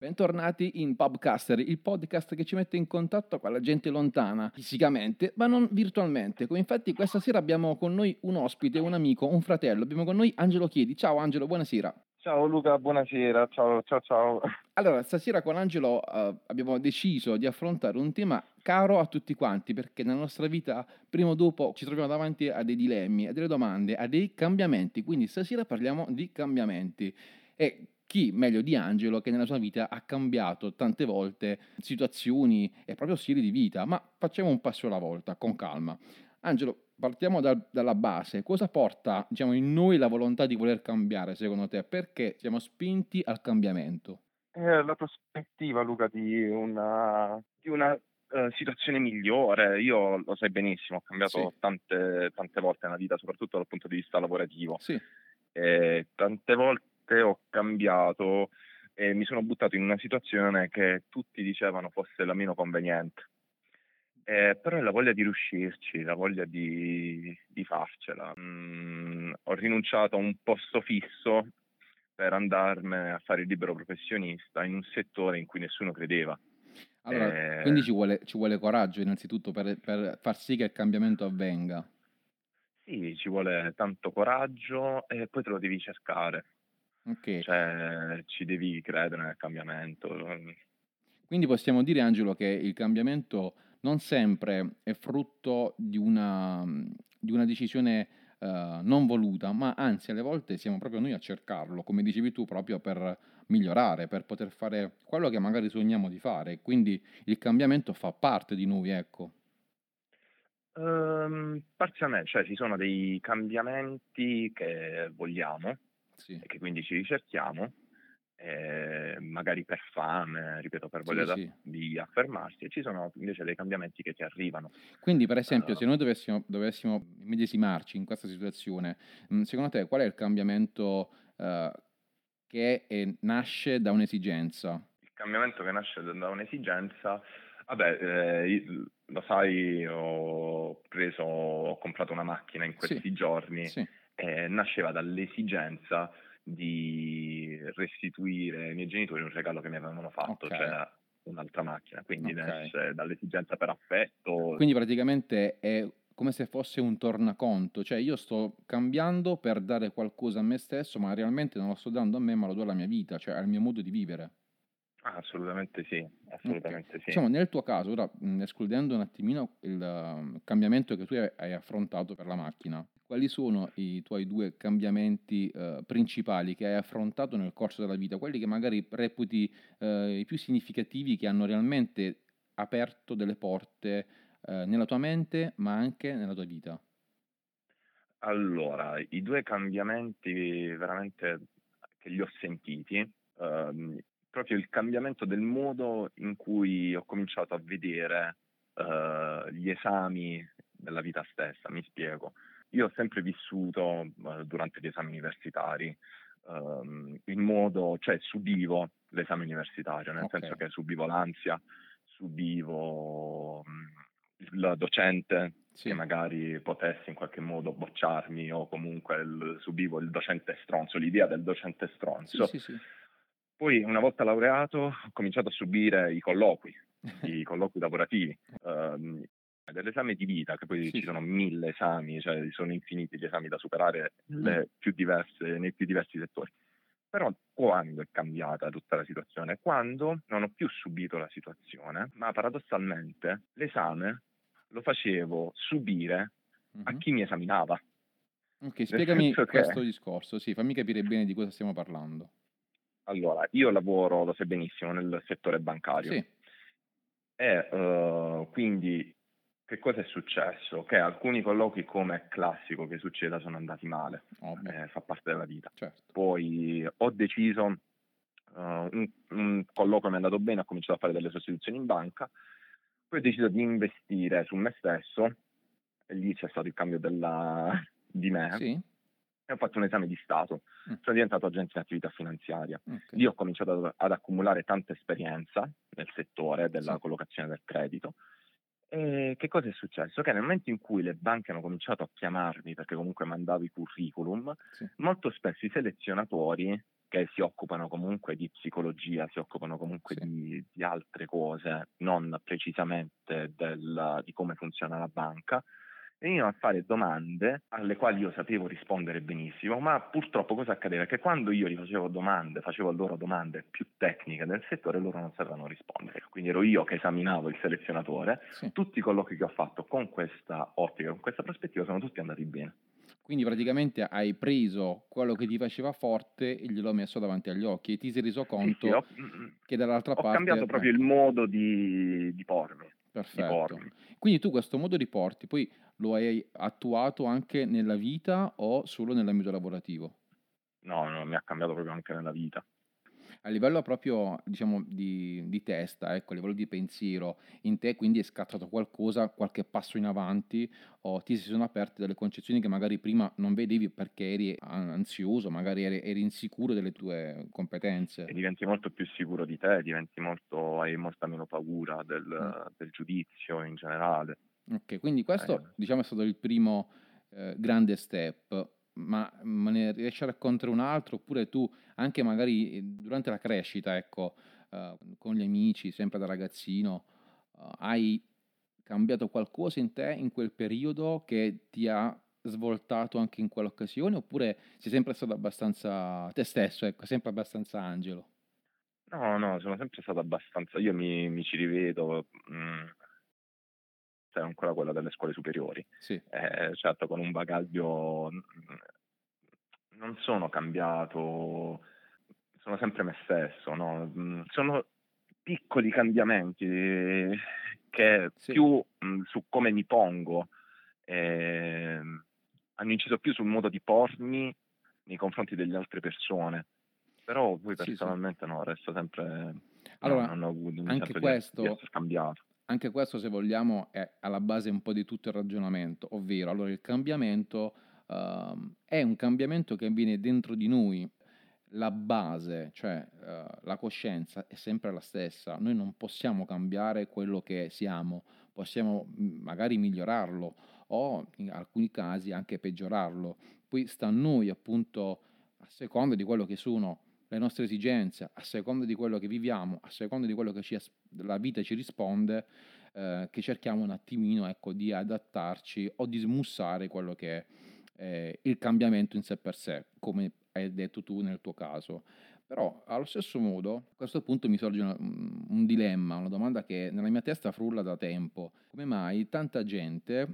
Bentornati in Pubcaster, il podcast che ci mette in contatto con la gente lontana, fisicamente, ma non virtualmente. Come infatti questa sera abbiamo con noi un ospite, un amico, un fratello. Abbiamo con noi Angelo Chiedi. Ciao Angelo, buonasera. Ciao Luca, buonasera, ciao ciao ciao. Allora, stasera con Angelo uh, abbiamo deciso di affrontare un tema caro a tutti quanti, perché nella nostra vita, prima o dopo, ci troviamo davanti a dei dilemmi, a delle domande, a dei cambiamenti. Quindi stasera parliamo di cambiamenti. E chi meglio di Angelo che nella sua vita ha cambiato tante volte situazioni e proprio stili di vita, ma facciamo un passo alla volta, con calma. Angelo, partiamo da, dalla base. Cosa porta diciamo, in noi la volontà di voler cambiare, secondo te? Perché siamo spinti al cambiamento? Eh, la prospettiva, Luca, di una, di una uh, situazione migliore. Io lo sai benissimo, ho cambiato sì. tante, tante volte nella vita, soprattutto dal punto di vista lavorativo. Sì. E tante volte volte ho cambiato e mi sono buttato in una situazione che tutti dicevano fosse la meno conveniente. Eh, però è la voglia di riuscirci, la voglia di, di farcela. Mm, ho rinunciato a un posto fisso per andarmene a fare il libero professionista in un settore in cui nessuno credeva. Allora, eh, quindi ci vuole, ci vuole, coraggio innanzitutto per, per far sì che il cambiamento avvenga. Sì, ci vuole tanto coraggio e poi te lo devi cercare. Okay. Cioè, ci devi credere nel cambiamento. Quindi possiamo dire, Angelo, che il cambiamento non sempre è frutto di una, di una decisione uh, non voluta, ma anzi alle volte siamo proprio noi a cercarlo, come dicevi tu, proprio per migliorare, per poter fare quello che magari sogniamo di fare. Quindi il cambiamento fa parte di noi, ecco. Um, parzialmente, cioè ci sono dei cambiamenti che vogliamo, sì. e che quindi ci ricerchiamo, eh, magari per fame, ripeto, per voglia sì, sì. di affermarsi, e ci sono invece dei cambiamenti che ti arrivano. Quindi, per esempio, uh, se noi dovessimo, dovessimo medesimarci in questa situazione, mh, secondo te qual è il cambiamento uh, che è, nasce da un'esigenza? Il cambiamento che nasce da un'esigenza, vabbè, eh, lo sai, ho preso, ho comprato una macchina in questi sì, giorni. Sì eh, nasceva dall'esigenza di restituire ai miei genitori un regalo che mi avevano fatto, okay. cioè un'altra macchina, quindi okay. nasce dall'esigenza per affetto. Quindi praticamente è come se fosse un tornaconto, cioè io sto cambiando per dare qualcosa a me stesso, ma realmente non lo sto dando a me, ma lo do alla mia vita, cioè al mio modo di vivere. Ah, assolutamente sì, assolutamente okay. sì. Diciamo, nel tuo caso, ora escludendo un attimino il uh, cambiamento che tu hai affrontato per la macchina, quali sono i tuoi due cambiamenti uh, principali che hai affrontato nel corso della vita, quelli che magari reputi uh, i più significativi che hanno realmente aperto delle porte nella tua mente ma anche nella tua vita? Allora, i due cambiamenti veramente che li ho sentiti, uh, proprio il cambiamento del modo in cui ho cominciato a vedere uh, gli esami della vita stessa, mi spiego. Io ho sempre vissuto uh, durante gli esami universitari um, in modo, cioè subivo l'esame universitario, nel okay. senso che subivo l'ansia, subivo il docente sì. che magari potesse in qualche modo bocciarmi o comunque il, subivo il docente stronzo, l'idea del docente stronzo. Sì, sì, poi, una volta laureato, ho cominciato a subire i colloqui, i colloqui lavorativi. Um, dell'esame di vita, che poi sì. ci sono mille esami, cioè sono infiniti gli esami da superare mm. più diverse, nei più diversi settori. Però quando è cambiata tutta la situazione? Quando non ho più subito la situazione, ma paradossalmente l'esame lo facevo subire mm-hmm. a chi mi esaminava. Ok, spiegami questo che... discorso, sì, fammi capire bene di cosa stiamo parlando. Allora, io lavoro, lo sai benissimo, nel settore bancario. Sì. E uh, quindi che cosa è successo? Che alcuni colloqui, come è classico che succeda, sono andati male, eh, fa parte della vita. Certo. Poi ho deciso, uh, un, un, colloquio mi è andato bene, ho cominciato a fare delle sostituzioni in banca, poi ho deciso di investire su me stesso, e lì c'è stato il cambio della, di me. Sì e ho fatto un esame di Stato. Mm. Sono diventato agente in attività finanziaria. Okay. Lì ho cominciato ad, ad, accumulare tanta esperienza nel settore della sì. collocazione del credito. E che cosa è successo? Che nel momento in cui le banche hanno cominciato a chiamarmi, perché comunque mandavo i curriculum, sì. molto spesso i selezionatori che si occupano comunque di psicologia, si occupano comunque Sì. di, di altre cose, non precisamente del- di come funziona la banca, venivano a fare domande alle quali io sapevo rispondere benissimo, ma purtroppo cosa accadeva? Che quando io gli facevo domande, facevo loro domande più tecniche del settore, loro non sapevano rispondere. Quindi ero io che esaminavo il selezionatore. Sì. Tutti i colloqui che ho fatto con questa ottica, con questa prospettiva, sono tutti andati bene. Quindi praticamente hai preso quello che ti faceva forte e gliel'ho messo davanti agli occhi e ti sei reso Sì, conto sì, ho, mm, che dall'altra ho parte... cambiato proprio il modo di, di pormi. Perfetto. Quindi tu questo modo di porti poi lo hai attuato anche nella vita o solo nell'ambito lavorativo? No, no, mi ha cambiato proprio anche nella vita. A livello proprio, diciamo, di, di testa, ecco, a livello di pensiero, in te quindi è scattato qualcosa, qualche passo in avanti o ti si sono aperte delle concezioni che magari prima non vedevi perché eri an- ansioso, magari eri, eri insicuro delle tue E competenze. diventi molto più sicuro di te, diventi molto, hai molta meno paura del, Mm. del giudizio in generale. Ok, quindi Eh, questo diciamo è stato il primo eh, grande step, ma ne riesci a raccontare un altro oppure tu anche magari eh, durante la crescita, ecco, eh, con gli amici, sempre da ragazzino, eh, hai cambiato qualcosa in te in quel periodo che ti ha svoltato anche in quell'occasione oppure sei sempre stato abbastanza te stesso, ecco, sempre abbastanza angelo? no, no, sono sempre stato abbastanza, io mi, mi ci rivedo, mm, sei ancora quella delle scuole superiori, Sì, Eh, certo con un bagaglio, non sono cambiato, sono sempre me stesso, no? Mm, Sono piccoli cambiamenti eh, che sì, più mm, su come mi pongo ehm, hanno inciso più sul modo di pormi nei confronti delle altre persone. Però poi sì, sì. personalmente no, resto sempre, no, Allora, non ho avuto, anche sento di, di questo cambiato. Anche questo, se vogliamo, è alla base un po' di tutto il ragionamento, ovvero allora il cambiamento ehm, è un cambiamento che avviene dentro di noi. La base, cioè eh, la coscienza, è sempre la stessa. Noi non possiamo cambiare quello che siamo, possiamo mm, magari migliorarlo o in alcuni casi anche peggiorarlo. Poi sta a noi, appunto, a seconda di quello che sono le nostre esigenze, a seconda di quello che viviamo, a seconda di quello che ci la vita ci risponde, eh, che cerchiamo un attimino ecco, di adattarci o di smussare quello che è eh, il cambiamento in sé per sé, come hai detto tu nel tuo caso. Però allo stesso modo, a questo punto mi sorge una- un un dilemma, una domanda che nella mia testa frulla da tempo. Come mai tanta gente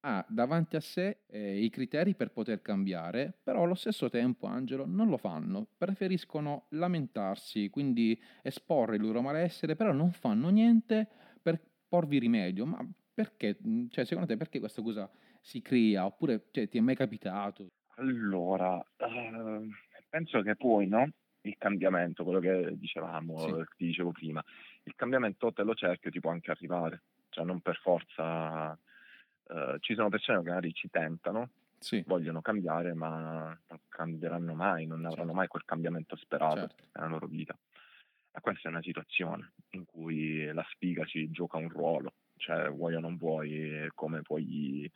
ha davanti a sé eh, i criteri per poter cambiare, però allo stesso tempo, Angelo, non lo fanno, preferiscono lamentarsi, quindi esporre il loro malessere, però non fanno niente per porvi rimedio. Ma perché? Mm, Cioè, secondo te perché questa cosa si crea? Oppure cioè, ti è mai capitato? Allora, ehm, penso che poi, no? Il cambiamento, quello che Sì, dicevamo, che ti dicevo prima, il cambiamento te lo cerchi ti può anche arrivare, cioè non per forza, eh, ci sono persone che magari ci tentano, sì, vogliono cambiare, ma non cambieranno mai, non avranno certo, mai quel cambiamento sperato certo, nella loro vita. E questa è una situazione in cui la sfiga ci gioca un ruolo, cioè vuoi o non vuoi, come puoi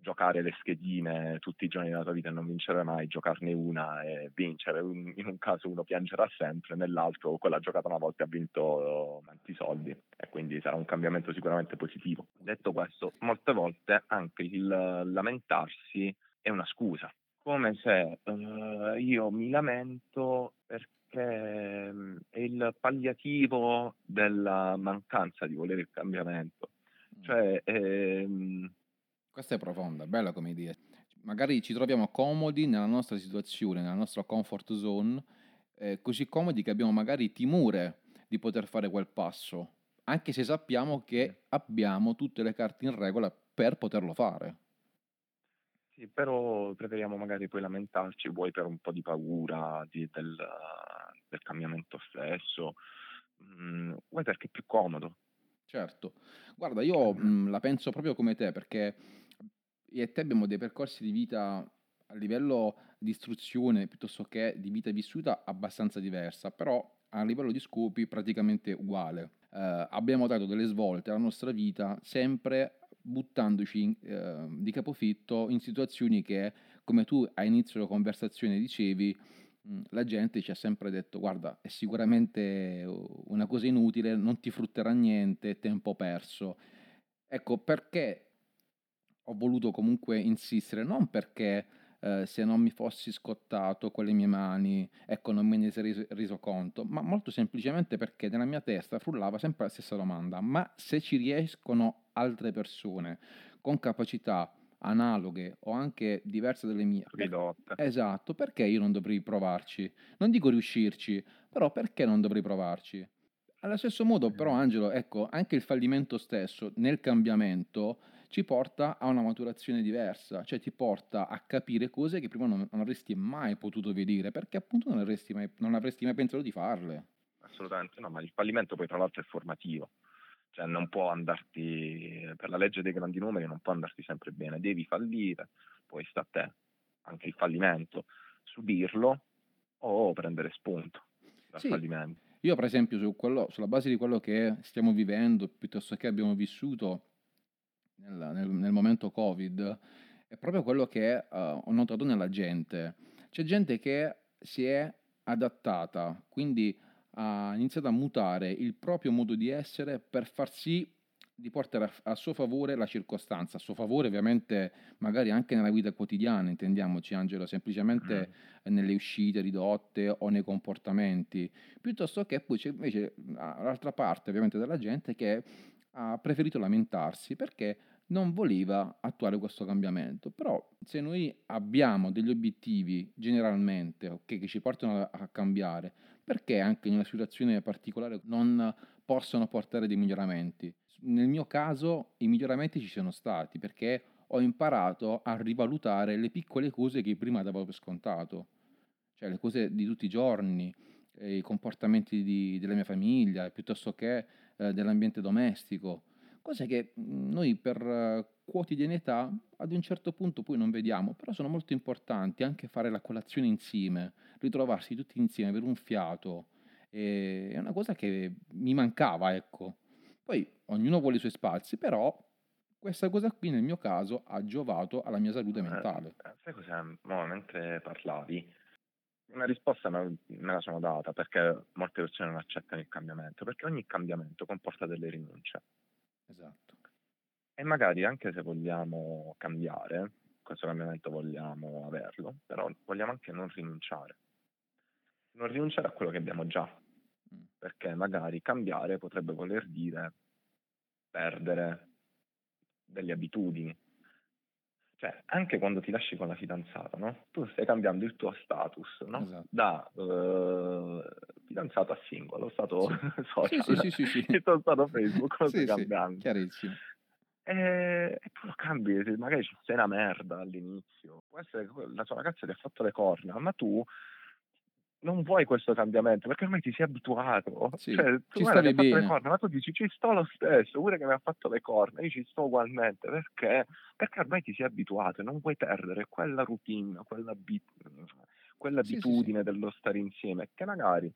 giocare le schedine tutti i giorni della tua vita e non vincere mai, giocarne una e vincere. In un caso uno piangerà sempre, nell'altro quella giocata una volta ha vinto tanti soldi e quindi sarà un cambiamento sicuramente positivo. Detto questo, molte volte anche il lamentarsi è una scusa, come se eh, io mi lamento perché mm, è il palliativo della mancanza di volere il cambiamento. Mm. Cioè, ehm, Questa è profonda, bella come idea. Magari ci troviamo comodi nella nostra situazione, nella nostra comfort zone, eh, così comodi che abbiamo magari timore di poter fare quel passo, anche se sappiamo che abbiamo tutte le carte in regola per poterlo fare. Sì, però preferiamo magari poi lamentarci, vuoi per un po' di paura di- del, del cambiamento stesso, mm, vuoi perché è più comodo. Certo, guarda, io mh, la penso proprio come te, perché io e te abbiamo dei percorsi di vita a livello di istruzione piuttosto che di vita vissuta abbastanza diversa, però a livello di scopi praticamente uguale. Eh, abbiamo dato delle svolte alla nostra vita sempre buttandoci in- eh, di capofitto in situazioni che, come tu a inizio della conversazione dicevi, la gente ci ha sempre detto: "Guarda, è sicuramente una cosa inutile, non ti frutterà niente, tempo perso". Ecco, perché ho voluto comunque insistere, non perché, ehm, se non mi fossi scottato con le mie mani, ecco, non me ne sarei reso conto, ma molto semplicemente perché nella mia testa frullava sempre la stessa domanda: "Ma se ci riescono altre persone con capacità analoghe o anche diverse dalle mie, Ridotte. esatto, perché io non dovrei provarci? Non dico riuscirci, però perché non dovrei provarci?" Allo stesso modo però Mh. Angelo, ecco, anche il fallimento stesso nel cambiamento ci porta a una maturazione diversa, cioè ti porta a capire cose che prima non non avresti mai potuto vedere, perché appunto non avresti mai non avresti mai pensato di farle. Assolutamente no, ma il fallimento poi tra l'altro è formativo, cioè non può andarti per la legge dei grandi numeri non può andarti sempre bene, devi fallire, poi sta a te, anche il fallimento, subirlo o prendere spunto dal Sì, fallimento. io per esempio su quello sulla base di quello che stiamo vivendo, piuttosto che abbiamo vissuto nel nel nel momento Covid, è proprio quello che, uhm, ho notato nella gente. C'è gente che si è adattata, quindi ha iniziato a mutare il proprio modo di essere per far sì di portare a suo favore la circostanza. A suo favore ovviamente magari anche nella vita quotidiana, intendiamoci Angelo, semplicemente nelle uscite ridotte o nei comportamenti, piuttosto che poi c'è invece, l'altra parte ovviamente della gente che ha preferito lamentarsi perché non voleva attuare questo cambiamento. Però se noi abbiamo degli obiettivi generalmente, okay, che ci portano a cambiare, perché anche in una situazione particolare non possono portare dei miglioramenti? Nel mio caso i miglioramenti ci sono stati, perché ho imparato a rivalutare le piccole cose che prima davo per scontato, cioè le cose di tutti i giorni, ehm, i comportamenti di della mia famiglia, piuttosto che, ehm, dell'ambiente domestico. Cose che, mhmm, noi per eh, quotidianità ad un certo punto poi non vediamo, però sono molto importanti, anche fare la colazione insieme, ritrovarsi tutti insieme, avere un fiato, è una cosa che mi mancava, ecco. Poi ognuno vuole i suoi spazi, però questa cosa qui nel mio caso ha giovato alla mia salute Eh, mentale. eh, sai cos'è? Mo' mentre parlavi, una risposta me la sono data, perché molte persone non accettano il cambiamento, perché ogni cambiamento comporta delle rinunce. Esatto. E magari anche se vogliamo cambiare, questo cambiamento vogliamo averlo, però vogliamo anche non rinunciare. Non rinunciare a quello che abbiamo già, Mh. perché magari cambiare potrebbe voler dire perdere delle abitudini. Cioè, anche quando ti lasci con la fidanzata, no, tu stai cambiando il tuo status, no, Esatto. da, uhm, fidanzato a single, lo stato Sì. Sì, sì, social, sì, sì, sì. il tuo stato Facebook lo stai Sì, sì, cambiando. chiarissimo. Ehm, e tu lo cambi, magari ci sei una merda all'inizio, può essere che la tua ragazza ti ha fatto le corna, ma tu non vuoi questo cambiamento perché ormai ti sei abituato. Sì, Cioè, tu guarda stavi fatto le bene. corna, ma tu dici: "Ci sto lo stesso, pure che mi ha fatto le corna, io ci sto ugualmente." Perché? Perché ormai ti sei abituato e non vuoi perdere quella routine, quell'abi mhmm, Sì, sì, sì. quell'abitudine dello stare insieme, che magari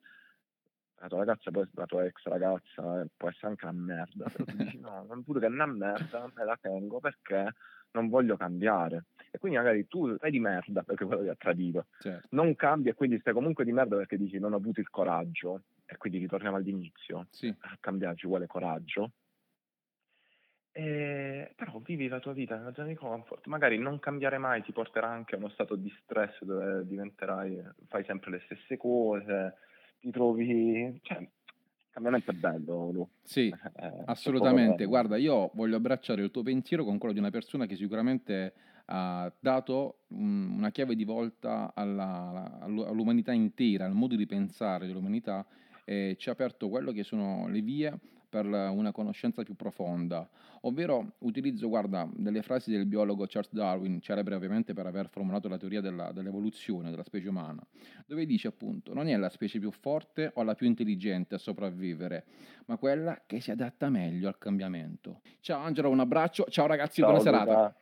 la tua ragazza poi la tua ex ragazza, eh, può essere anche una merda, però tu dici: "No, non pure che è una merda, me la tengo perché non voglio cambiare." E quindi magari tu stai di merda perché quello ti ha tradito, Certo. non cambi e quindi stai comunque di merda perché dici: "Non ho avuto il coraggio." E quindi ritorniamo all'inizio, Sì. a cambiare ci vuole coraggio. Ehm, però vivi la tua vita nella zona di comfort, magari non cambiare mai ti porterà anche a uno stato di stress dove diventerai fai sempre le stesse cose, ti trovi cioè, cambiamento è bello Lu, Sì, eh, assolutamente. Guarda, io voglio abbracciare il tuo pensiero con quello di una persona che sicuramente ha dato, mhmm, una chiave di volta alla all'u all'umanità intera, al modo di pensare dell'umanità e ci ha aperto quello che sono le vie per una conoscenza più profonda. Ovvero utilizzo, guarda, delle frasi del biologo Charles Darwin, celebre ovviamente per aver formulato la teoria della dell'evoluzione della specie umana, dove dice appunto: "Non è la specie più forte o la più intelligente a sopravvivere, ma quella che si adatta meglio al cambiamento". Ciao Angelo, un abbraccio. Ciao ragazzi, buona Ciao serata. Luca.